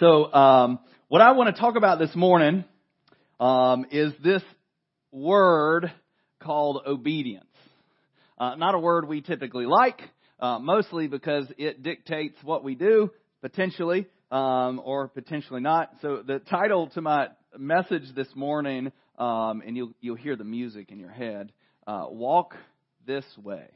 So, um, what I want to talk about this morning um, is this word called obedience. Uh, not a word we typically like, uh, mostly because it dictates what we do, potentially, um, or potentially not. So the title to my message this morning, um, and you'll you'll hear the music in your head, uh, "Walk This Way,"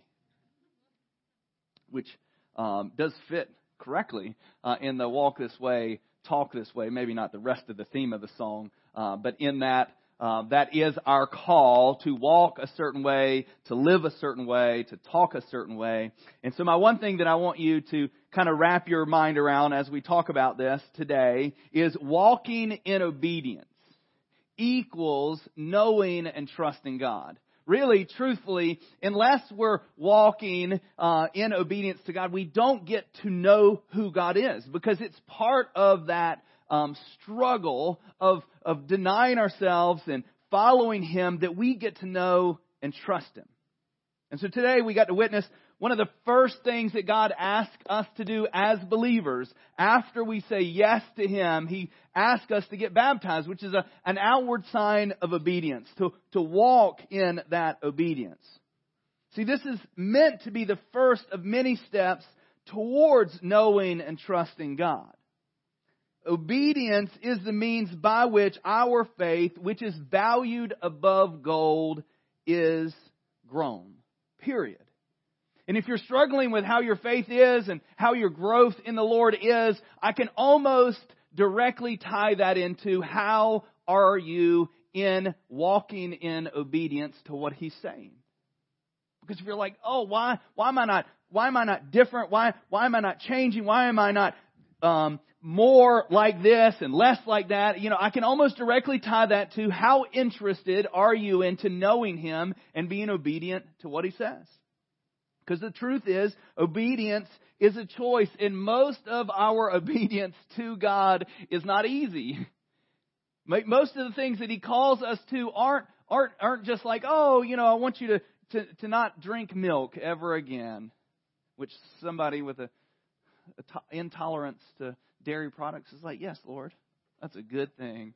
which um, does fit correctly uh, in the "Walk This Way." Talk this way. Maybe not the rest of the theme of the song, uh, but in that, uh, that is our call to walk a certain way, to live a certain way, to talk a certain way. And so my one thing that I want you to kind of wrap your mind around as we talk about this today is walking in obedience equals knowing and trusting God really, truthfully, unless we're walking uh, in obedience to God, we don't get to know who God is because it's part of that um, struggle of of denying ourselves and following Him that we get to know and trust Him. And so today we got to witness one of the first things that God asks us to do as believers after we say yes to Him, He asks us to get baptized, which is a, an outward sign of obedience, to, to walk in that obedience. See, this is meant to be the first of many steps towards knowing and trusting God. Obedience is the means by which our faith, which is valued above gold, is grown. Period. And if you're struggling with how your faith is and how your growth in the Lord is, I can almost directly tie that into how are you in walking in obedience to what he's saying. Because if you're like, oh, why, why am I not, why am I not different? Why, why am I not changing? Why am I not, um, more like this and less like that? You know, I can almost directly tie that to how interested are you into knowing him and being obedient to what he says? Because the truth is, obedience is a choice, and most of our obedience to God is not easy. Most of the things that He calls us to aren't aren't aren't just like, oh, you know, I want you to to, to not drink milk ever again, which somebody with a, a to- intolerance to dairy products is like, yes, Lord, that's a good thing.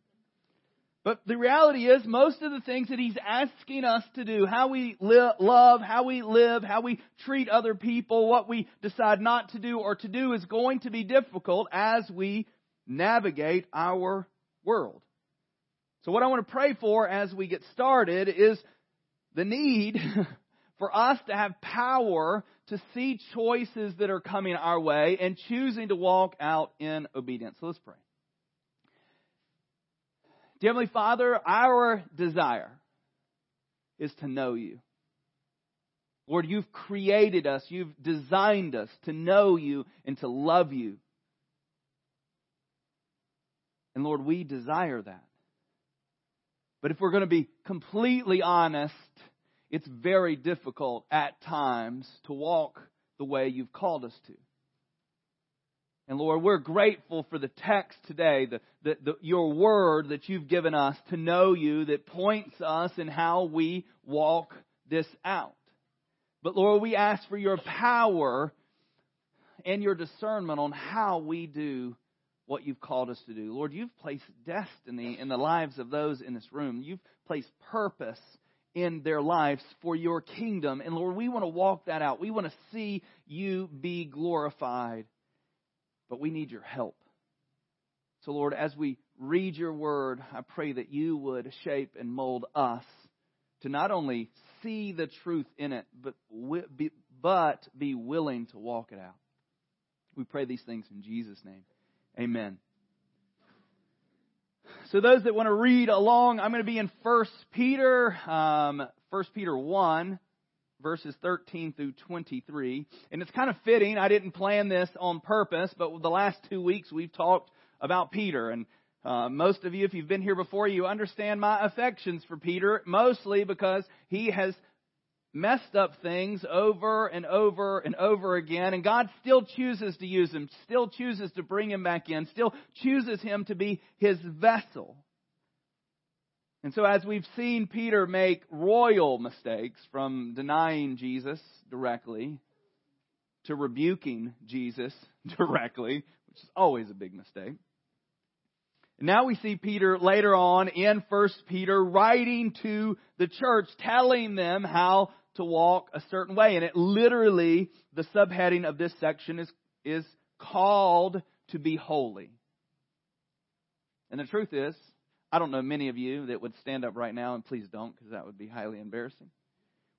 But the reality is, most of the things that he's asking us to do, how we li- love, how we live, how we treat other people, what we decide not to do or to do is going to be difficult as we navigate our world. So what I want to pray for as we get started is the need for us to have power to see choices that are coming our way and choosing to walk out in obedience. So let's pray. Dear Heavenly Father, our desire is to know you. Lord, you've created us, you've designed us to know you and to love you. And Lord, we desire that. But if we're going to be completely honest, it's very difficult at times to walk the way you've called us to. And Lord, we're grateful for the text today, the, the, the, your word that you've given us to know you that points us in how we walk this out. But Lord, we ask for your power and your discernment on how we do what you've called us to do. Lord, you've placed destiny in the lives of those in this room. You've placed purpose in their lives for your kingdom. And Lord, we want to walk that out. We want to see you be glorified but we need your help. So, Lord, as we read your word, I pray that you would shape and mold us to not only see the truth in it, but be, but be willing to walk it out. We pray these things in Jesus' name. Amen. So those that want to read along, I'm going to be in First Peter, um, First Peter one, verses 13 through 23. And it's kind of fitting. I didn't plan this on purpose, but the last two weeks we've talked about Peter. And uh, most of you, if you've been here before, you understand my affections for Peter, mostly because he has messed up things over and over and over again, and God still chooses to use him, still chooses to bring him back in, still chooses him to be his vessel. And so, as we've seen Peter make royal mistakes from denying Jesus directly to rebuking Jesus directly, which is always a big mistake, Now we see Peter later on in 1 Peter writing to the church, telling them how to walk a certain way. And it literally, the subheading of this section is, is called to be holy. And the truth is, I don't know many of you that would stand up right now, and please don't, because that would be highly embarrassing,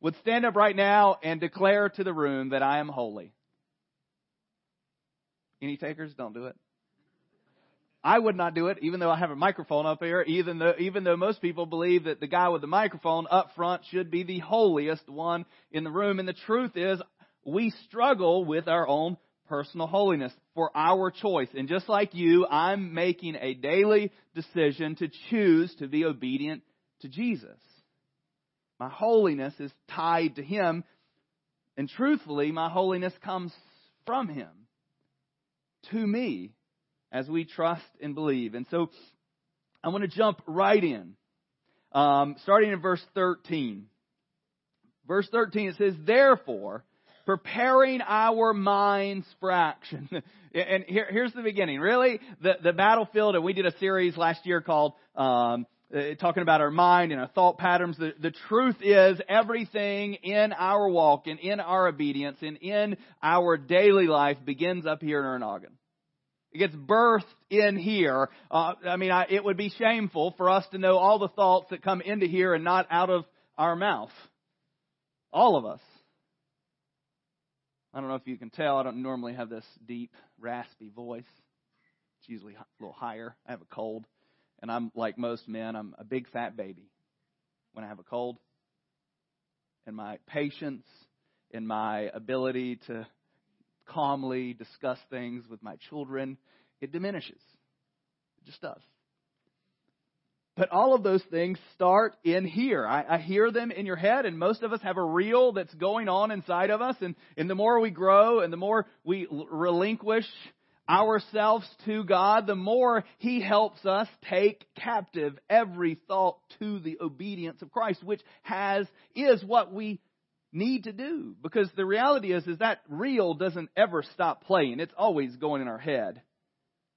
would stand up right now and declare to the room that I am holy. Any takers? Don't do it. I would not do it, even though I have a microphone up here, even though, even though most people believe that the guy with the microphone up front should be the holiest one in the room. And the truth is, we struggle with our own personal holiness for our choice. And just like you, I'm making a daily decision to choose to be obedient to Jesus. My holiness is tied to Him, and truthfully, my holiness comes from Him to me as we trust and believe. And so I want to jump right in, um, starting in verse 13. Verse 13, it says, Therefore, preparing our minds for action. and here, here's the beginning. Really, the, the battlefield, and we did a series last year called um, uh, talking about our mind and our thought patterns. The, the truth is everything in our walk and in our obedience and in our daily life begins up here in our. It gets birthed in here. Uh, I mean, I, it would be shameful for us to know all the thoughts that come into here and not out of our mouth. All of us. I don't know if you can tell, I don't normally have this deep, raspy voice. It's usually a little higher. I have a cold. And I'm like most men, I'm a big fat baby when I have a cold. And my patience and my ability to calmly discuss things with my children, it diminishes. It just does. But all of those things start in here. I, I, hear them in your head, and most of us have a reel that's going on inside of us. And, and the more we grow and the more we relinquish ourselves to God, the more He helps us take captive every thought to the obedience of Christ, which has, is what we need to do. Because the reality is, is that reel doesn't ever stop playing. It's always going in our head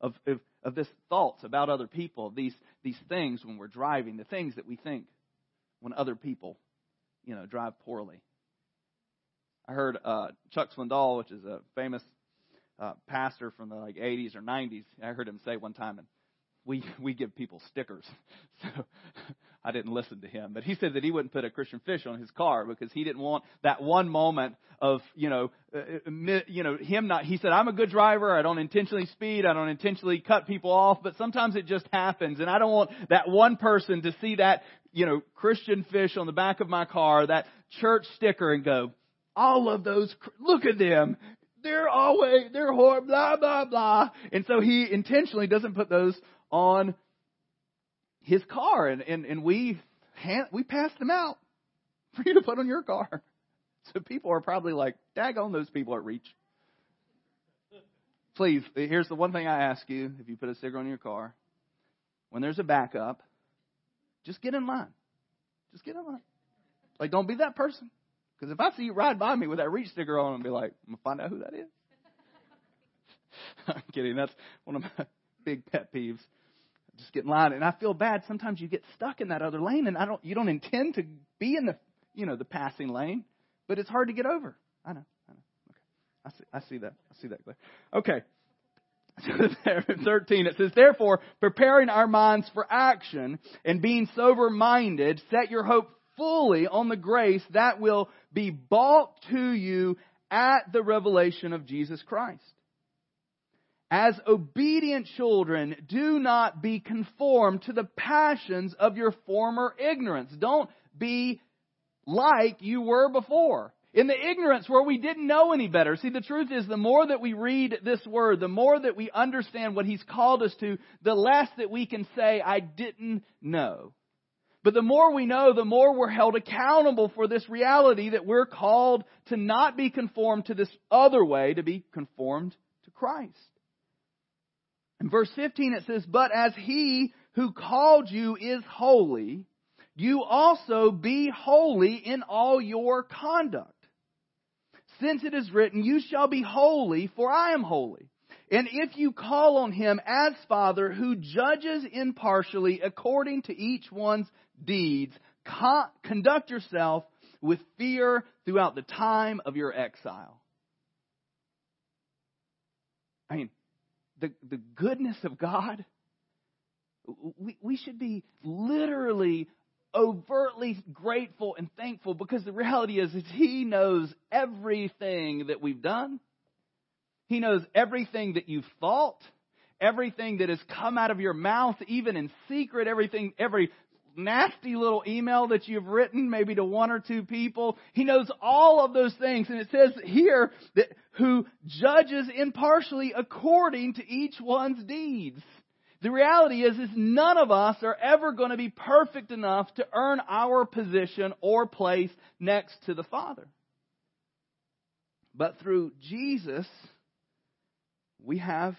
of, of, of this thoughts about other people, these, these things when we're driving, the things that we think when other people, you know, drive poorly. I heard uh, Chuck Swindoll, which is a famous uh, pastor from the like 80s or 90s. I heard him say one time, and we we give people stickers. So I didn't listen to him, but he said that he wouldn't put a Christian fish on his car because he didn't want that one moment of you know uh, uh you know him not. He said I'm a good driver. I don't intentionally speed. I don't intentionally cut people off, but sometimes it just happens, and I don't want that one person to see that you know Christian fish on the back of my car, that church sticker, and go, all of those, look at them they're always, they're horrible, blah, blah, blah. And so he intentionally doesn't put those on his car. And, and, and we, hand, we passed them out for you to put on your car. So people are probably like, dag on those people at Reach. Please, here's the one thing I ask you if you put a sticker on your car. When there's a backup, just get in line. Just get in line. Like, don't be that person. Because if I see you ride by me with that reach sticker on, I'll be like, I'm going to find out who that is. I'm kidding. That's one of my big pet peeves. Just get in line. And I feel bad. Sometimes you get stuck in that other lane and I don't, you don't intend to be in the, you know, the passing lane, but it's hard to get over. I know. I know. Okay. I see, I see that. I see that. Okay. So 13, it says, Therefore, preparing our minds for action and being sober minded, set your hope fully on the grace that will be brought to you at the revelation of Jesus Christ. As obedient children, do not be conformed to the passions of your former ignorance. Don't be like you were before. In the ignorance where we didn't know any better. See, the truth is the more that we read this word, the more that we understand what He's called us to, the less that we can say, I didn't know. But the more we know, the more we're held accountable for this reality that we're called to not be conformed to this other way, to be conformed to Christ. In verse 15 it says, But as he who called you is holy, you also be holy in all your conduct. Since it is written, You shall be holy, for I am holy. And if you call on him as Father who judges impartially according to each one's deeds, conduct yourself with fear throughout the time of your exile. I mean, the, the goodness of God, we, we should be literally overtly grateful and thankful because the reality is, is He knows everything that we've done. He knows everything that you've thought, everything that has come out of your mouth, even in secret, everything, every nasty little email that you've written, maybe to one or two people. He knows all of those things. And it says here that who judges impartially according to each one's deeds. The reality is, is none of us are ever going to be perfect enough to earn our position or place next to the Father. But through Jesus, we have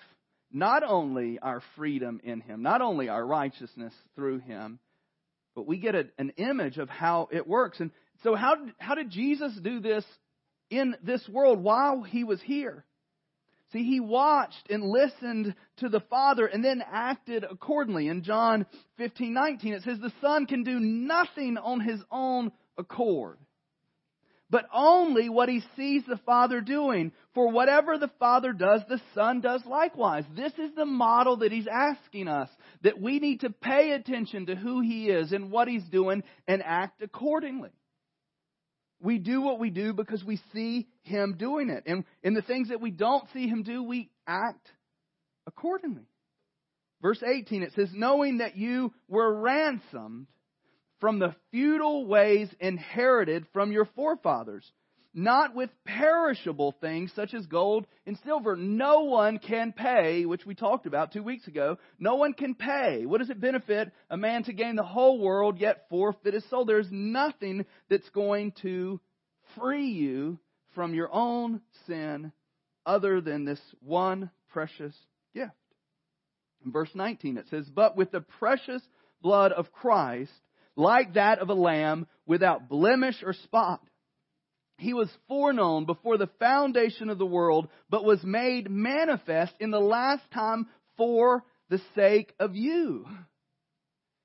not only our freedom in Him, not only our righteousness through Him, but we get a, an image of how it works. And so, how, how did Jesus do this in this world while He was here? See, he watched and listened to the Father and then acted accordingly. In John 15, 19, it says, The Son can do nothing on his own accord, but only what he sees the Father doing. For whatever the Father does, the Son does likewise. This is the model that he's asking us, that we need to pay attention to who he is and what he's doing and act accordingly. We do what we do because we see Him doing it. And in the things that we don't see Him do, we act accordingly. Verse 18, it says, Knowing that you were ransomed from the futile ways inherited from your forefathers not with perishable things such as gold and silver. No one can pay, which we talked about two weeks ago. No one can pay. What does it benefit a man to gain the whole world yet forfeit his soul? There's nothing that's going to free you from your own sin other than this one precious gift. In verse 19 it says, But with the precious blood of Christ, like that of a lamb without blemish or spot, he was foreknown before the foundation of the world, but was made manifest in the last time for the sake of you.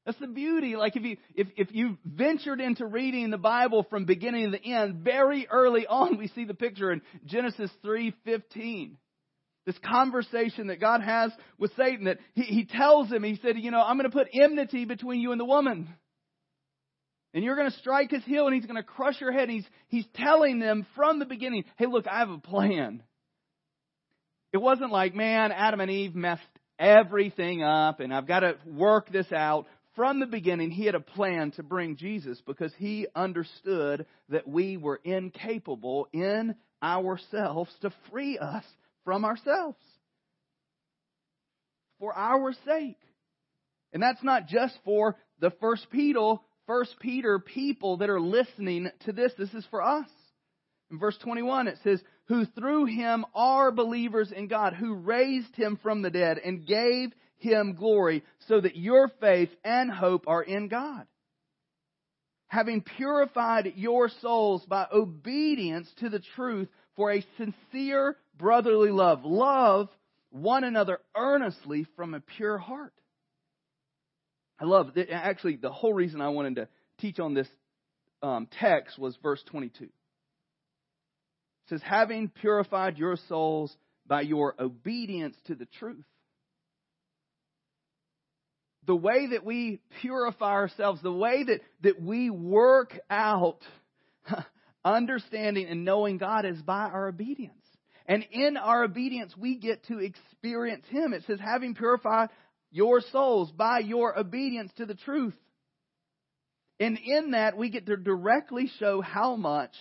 That's the beauty. Like if you if if you ventured into reading the Bible from beginning to end, very early on we see the picture in Genesis three fifteen. This conversation that God has with Satan that he, he tells him, he said, you know, I'm going to put enmity between you and the woman. And you're going to strike his heel and he's going to crush your head. He's, he's telling them from the beginning, hey, look, I have a plan. It wasn't like, man, Adam and Eve messed everything up and I've got to work this out. From the beginning, he had a plan to bring Jesus because he understood that we were incapable in ourselves to free us from ourselves. For our sake. And that's not just for the first Peter, First Peter people that are listening to this. This is for us. In verse 21, it says, Who through him are believers in God, who raised him from the dead and gave him glory, so that your faith and hope are in God. Having purified your souls by obedience to the truth for a sincere brotherly love. Love one another earnestly from a pure heart. I love it. Actually, the whole reason I wanted to teach on this um, text was verse 22. It says, having purified your souls by your obedience to the truth. The way that we purify ourselves, the way that, that we work out understanding and knowing God is by our obedience. And in our obedience, we get to experience Him. It says, having purified your souls by your obedience to the truth. And in that, we get to directly show how much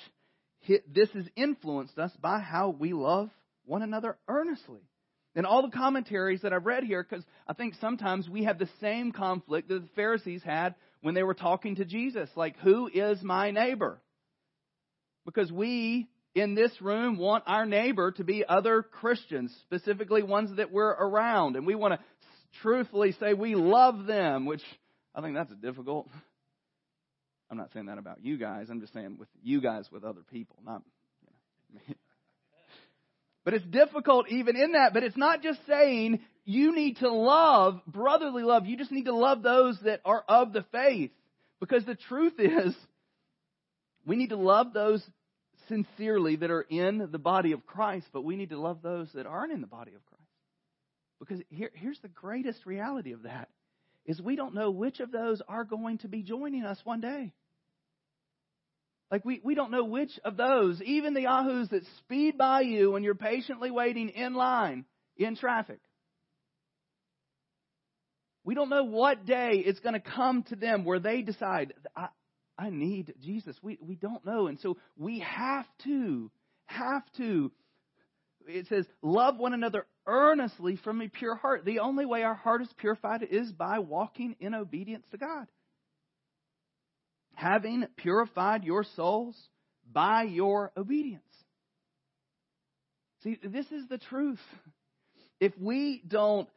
this has influenced us by how we love one another earnestly. And all the commentaries that I've read here, because I think sometimes we have the same conflict that the Pharisees had when they were talking to Jesus. Like, who is my neighbor? Because we in this room want our neighbor to be other Christians, specifically ones that we're around. And we want to truthfully say we love them, which I think that's difficult. I'm not saying that about you guys. I'm just saying with you guys with other people, not. You know. But it's difficult even in that. But it's not just saying you need to love brotherly love. You just need to love those that are of the faith. Because the truth is, we need to love those sincerely that are in the body of Christ, but we need to love those that aren't in the body of Christ. Because here, here's the greatest reality of that is we don't know which of those are going to be joining us one day. Like we, we don't know which of those, even the yahoos that speed by you when you're patiently waiting in line in traffic. We don't know what day it's going to come to them where they decide, I, I need Jesus. We, we don't know. And so we have to, have to, it says, love one another earnestly from a pure heart. The only way our heart is purified is by walking in obedience to God. Having purified your souls by your obedience. See, this is the truth. If we don't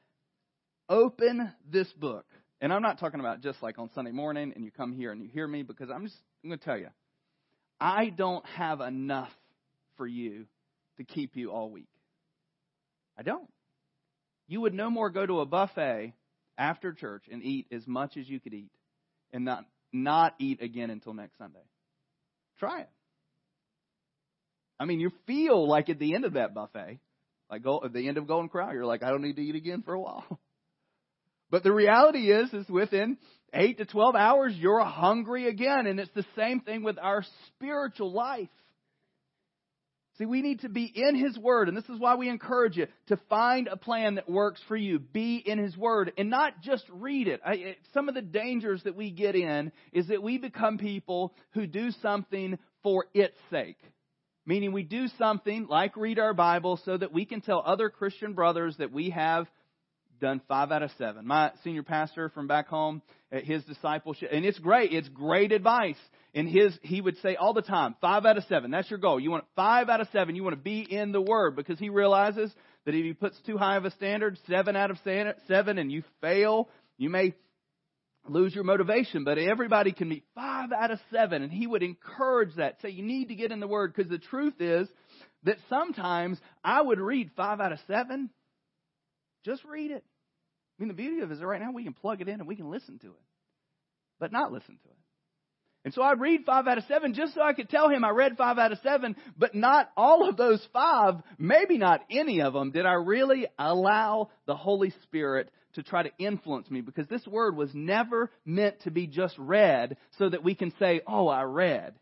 open this book, and I'm not talking about just like on Sunday morning and you come here and you hear me because I'm just I'm going to tell you, I don't have enough for you to keep you all week. I don't. You would no more go to a buffet after church and eat as much as you could eat and not not eat again until next Sunday. Try it. I mean, you feel like at the end of that buffet, like go, at the end of Golden Corral, you're like, I don't need to eat again for a while. But the reality is, is within 8 to 12 hours, you're hungry again. And it's the same thing with our spiritual life. See, we need to be in His Word, and this is why we encourage you to find a plan that works for you. Be in His Word, and not just read it. I, some of the dangers that we get in is that we become people who do something for its sake. Meaning we do something like read our Bible so that we can tell other Christian brothers that we have done five out of seven. My senior pastor from back home, uh, his discipleship, and it's great. It's great advice. And his, he would say all the time, five out of seven. That's your goal. You want five out of seven. You want to be in the Word because he realizes that if he puts too high of a standard, seven out of seven, and you fail, you may lose your motivation. But everybody can be five out of seven. And he would encourage that. Say you need to get in the Word because the truth is that sometimes I would read five out of seven just read it. I mean, the beauty of it is right now we can plug it in and we can listen to it, but not listen to it. And so I read five out of seven just so I could tell him I read five out of seven, but not all of those five, maybe not any of them, did I really allow the Holy Spirit to try to influence me because this word was never meant to be just read so that we can say, oh, I read.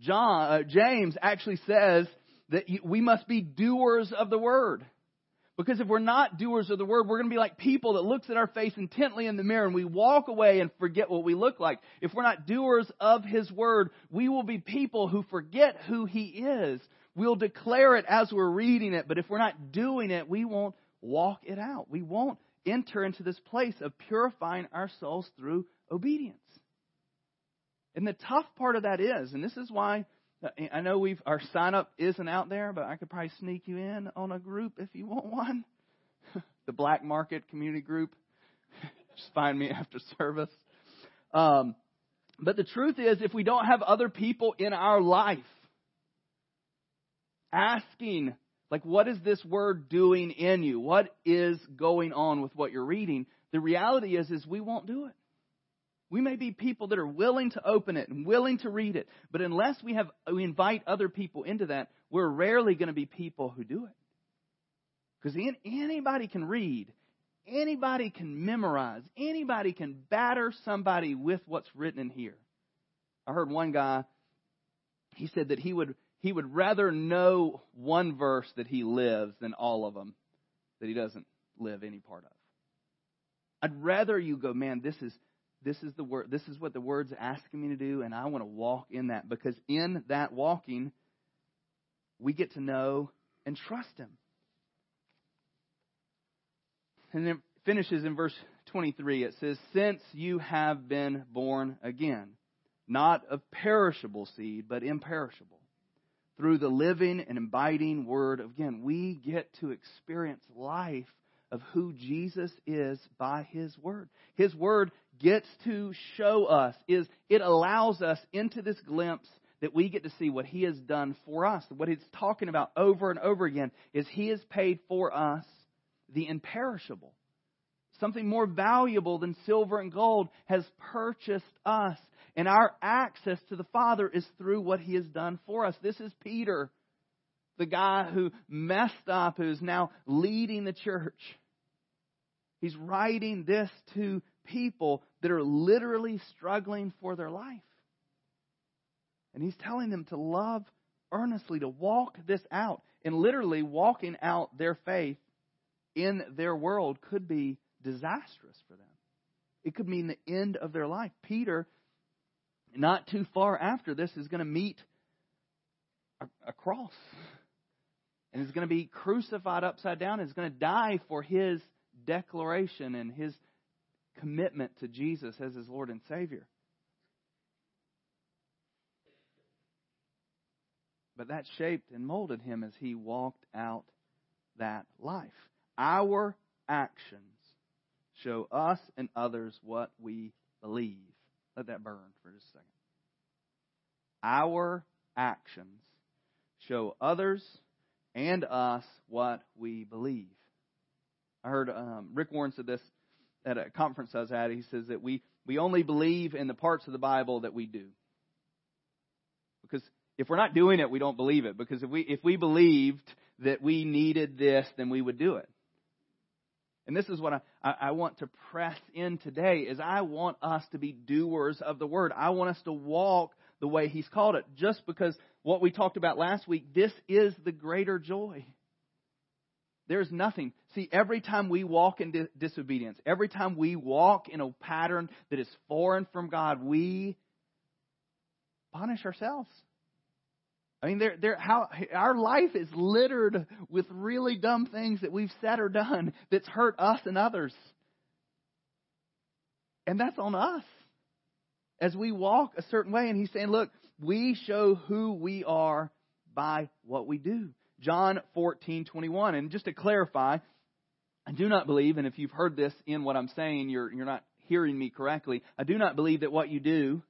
John, uh, James actually says that we must be doers of the word. Because if we're not doers of the word, we're going to be like people that looks at our face intently in the mirror and we walk away and forget what we look like. If we're not doers of his word, we will be people who forget who he is. We'll declare it as we're reading it, but if we're not doing it, we won't walk it out. We won't enter into this place of purifying our souls through obedience. And the tough part of that is, and this is why I know we've our sign up isn't out there, but I could probably sneak you in on a group if you want one. the Black Market Community Group. Just find me after service. Um, but the truth is, if we don't have other people in our life asking, like, what is this word doing in you? What is going on with what you're reading? The reality is, is we won't do it. We may be people that are willing to open it and willing to read it, but unless we have we invite other people into that, we're rarely going to be people who do it. Because anybody can read, anybody can memorize, anybody can batter somebody with what's written in here. I heard one guy, he said that he would he would rather know one verse that he lives than all of them that he doesn't live any part of. I'd rather you go, man, this is this is the word this is what the word's asking me to do and i want to walk in that because in that walking we get to know and trust him and then finishes in verse 23 it says since you have been born again not of perishable seed but imperishable through the living and abiding word again we get to experience life of who Jesus is by His Word. His Word gets to show us is it allows us into this glimpse that we get to see what He has done for us. What it's talking about over and over again is He has paid for us the imperishable. Something more valuable than silver and gold has purchased us. And our access to the Father is through what He has done for us. This is Peter, the guy who messed up, who's now leading the church. He's writing this to people that are literally struggling for their life. And he's telling them to love earnestly, to walk this out. And literally, walking out their faith in their world could be disastrous for them. It could mean the end of their life. Peter, not too far after this, is going to meet a, a cross. And is going to be crucified upside down. Is going to die for his declaration and his commitment to Jesus as his Lord and Savior. But that shaped and molded him as he walked out that life. Our actions show us and others what we believe. Let that burn for just a second. Our actions show others and us what we believe. I heard um, Rick Warren said this at a conference I was at. He says that we, we only believe in the parts of the Bible that we do. Because if we're not doing it, we don't believe it. Because if we, if we believed that we needed this, then we would do it. And this is what I, I, I want to press in today is I want us to be doers of the word. I want us to walk the way he's called it. Just because what we talked about last week, this is the greater joy. There's nothing. See, every time we walk in di- disobedience, every time we walk in a pattern that is foreign from God, we punish ourselves. I mean, they're, they're, how, our life is littered with really dumb things that we've said or done that's hurt us and others. And that's on us. As we walk a certain way, and he's saying, look, we show who we are by what we do. John 14, 21. And just to clarify, I do not believe, and if you've heard this in what I'm saying, you're, you're not hearing me correctly. I do not believe that what you do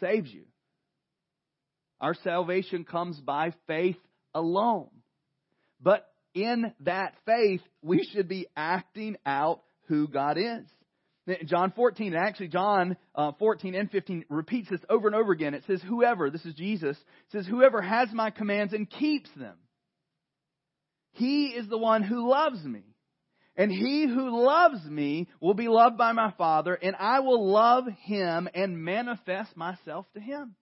saves you. Our salvation comes by faith alone. But in that faith, we should be acting out who God is. John 14, and actually John uh, 14 and 15 repeats this over and over again. It says, Whoever, this is Jesus, says, Whoever has my commands and keeps them, he is the one who loves me. And he who loves me will be loved by my Father, and I will love him and manifest myself to him.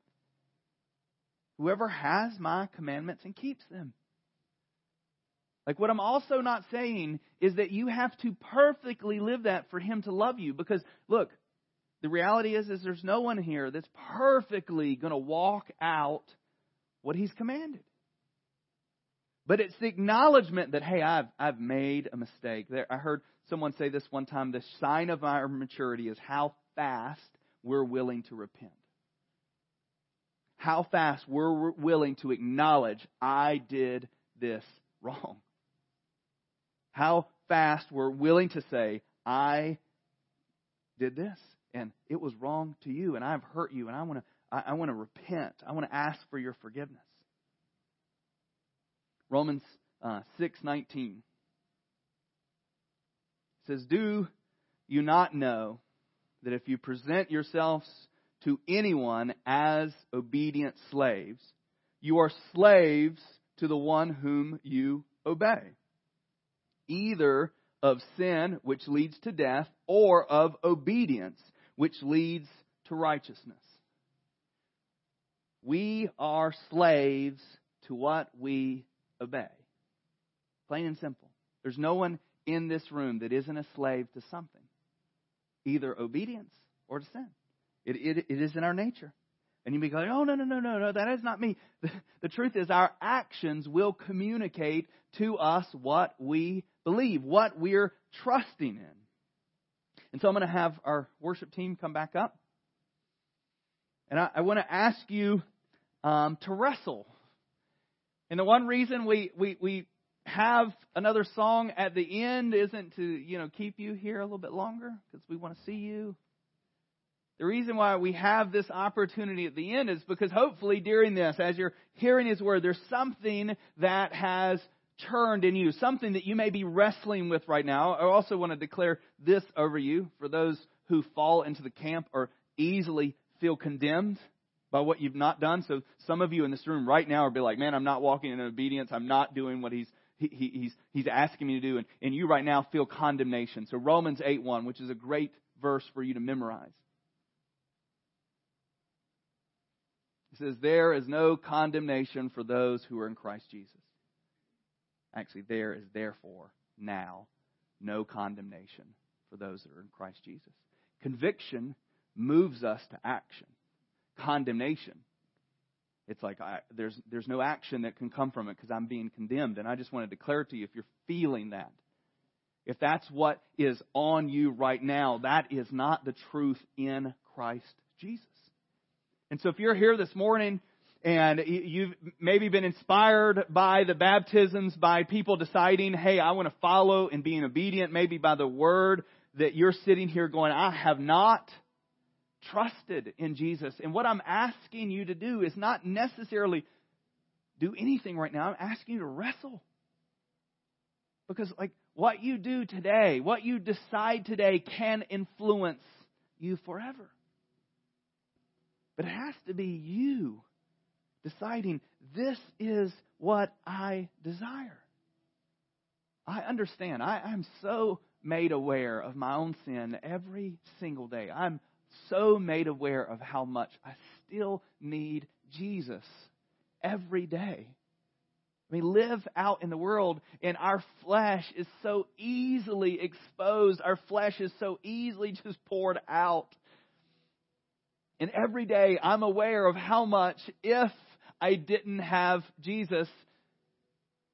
Whoever has my commandments and keeps them. Like what I'm also not saying is that you have to perfectly live that for him to love you because look, the reality is is there's no one here that's perfectly going to walk out what he's commanded. But it's the acknowledgement that hey, I've I've made a mistake. There I heard someone say this one time, the sign of our maturity is how fast we're willing to repent. How fast we're willing to acknowledge I did this wrong how fast we're willing to say, I did this and it was wrong to you and I've hurt you and I want to I, want to repent. I want to ask for your forgiveness. Romans uh, 6:19 says, "Do you not know that if you present yourselves to anyone as obedient slaves, you are slaves to the one whom you obey?" Either of sin, which leads to death, or of obedience, which leads to righteousness. We are slaves to what we obey. Plain and simple. There's no one in this room that isn't a slave to something, either obedience or to sin. It, it, it is in our nature. And you may go, oh, no, no, no, no, no, that is not me. The, the truth is, our actions will communicate to us what we believe, what we're trusting in. And so I'm going to have our worship team come back up. And I, I want to ask you um, to wrestle. And the one reason we, we, we have another song at the end isn't to, you know, keep you here a little bit longer because we want to see you. The reason why we have this opportunity at the end is because hopefully during this, as you're hearing His Word, there's something that has turned in you, something that you may be wrestling with right now. I also want to declare this over you for those who fall into the camp or easily feel condemned by what you've not done. So some of you in this room right now are be like, man, I'm not walking in obedience. I'm not doing what he's, he, he's, he's asking me to do. And, and you right now feel condemnation. So Romans 8 1, which is a great verse for you to memorize. It says, There is no condemnation for those who are in Christ Jesus. Actually, there is therefore now no condemnation for those that are in Christ Jesus. Conviction moves us to action. Condemnation, it's like I, there's there's no action that can come from it because I'm being condemned. And I just want to declare to you, if you're feeling that, if that's what is on you right now, that is not the truth in Christ Jesus. And so if you're here this morning and you've maybe been inspired by the baptisms, by people deciding, hey, I want to follow and being obedient, maybe by the word that you're sitting here going, I have not trusted in Jesus. And what I'm asking you to do is not necessarily do anything right now. I'm asking you to wrestle. Because, like, what you do today, what you decide today can influence you forever. But it has to be you deciding, this is what I desire. I understand. I, am so made aware of my own sin every single day. I'm so made aware of how much I still need Jesus every day. We live out in the world and our flesh is so easily exposed. Our flesh is so easily just poured out. And every day I'm aware of how much, if I didn't have Jesus,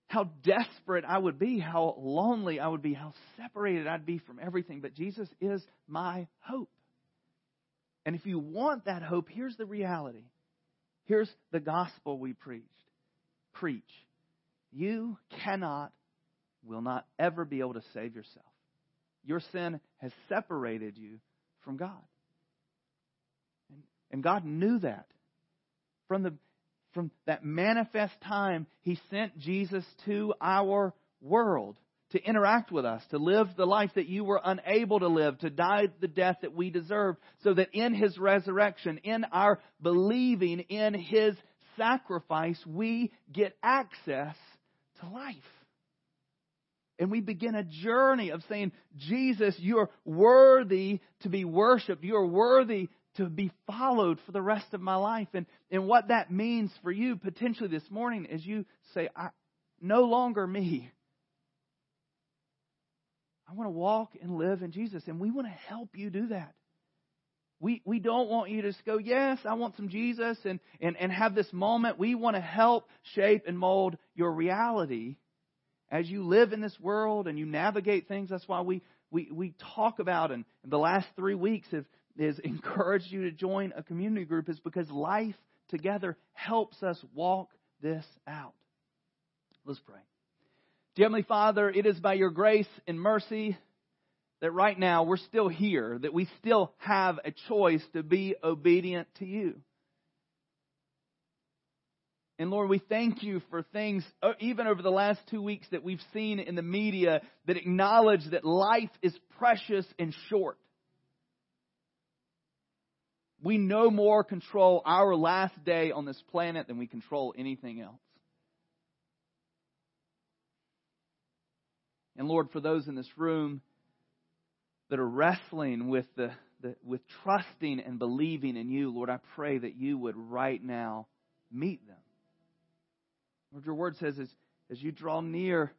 how desperate I would be, how lonely I would be, how separated I'd be from everything. But Jesus is my hope. And if you want that hope, here's the reality. Here's the gospel we preached. Preach. You cannot, will not ever be able to save yourself. Your sin has separated you from God. And God knew that. From the from that manifest time, He sent Jesus to our world to interact with us, to live the life that you were unable to live, to die the death that we deserved, so that in His resurrection, in our believing in His sacrifice, we get access to life. And we begin a journey of saying, Jesus, you're worthy to be worshiped. You're worthy to be followed for the rest of my life. And, and what that means for you potentially this morning is you say, I, no longer me. I want to walk and live in Jesus, and we want to help you do that. We, we don't want you to just go, yes, I want some Jesus and, and, and have this moment. We want to help shape and mold your reality as you live in this world and you navigate things. That's why we, we, we talk about, and the last three weeks have is encouraged you to join a community group is because life together helps us walk this out. Let's pray. Dear Heavenly Father, it is by your grace and mercy that right now we're still here, that we still have a choice to be obedient to you. And Lord, we thank you for things, uh, even over the last two weeks, that we've seen in the media that acknowledge that life is precious and short. We no more control our last day on this planet than we control anything else. And Lord, for those in this room that are wrestling with the, the, with trusting and believing in you, Lord, I pray that you would right now meet them. Lord, your word says as, as you draw near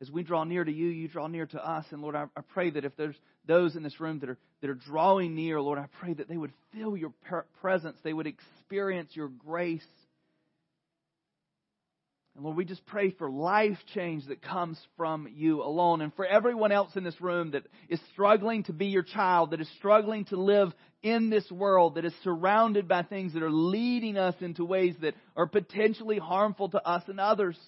as we draw near to you, you draw near to us. And Lord, I, I, pray that if there's those in this room that are, that are drawing near, Lord, I pray that they would feel your presence. They would experience your grace. And Lord, we just pray for life change that comes from you alone. And for everyone else in this room that is struggling to be your child, that is struggling to live in this world, that is surrounded by things that are leading us into ways that are potentially harmful to us and others.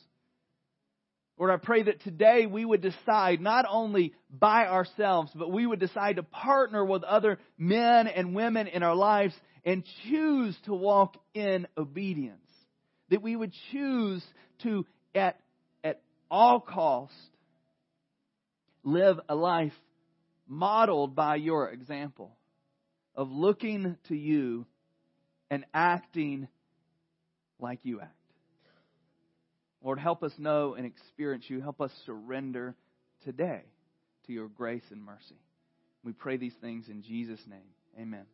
Lord, I pray that today we would decide not only by ourselves, but we would decide to partner with other men and women in our lives and choose to walk in obedience. That we would choose to, at, at all cost, live a life modeled by your example of looking to you and acting like you act. Lord, help us know and experience you. Help us surrender today to your grace and mercy. We pray these things in Jesus' name. Amen.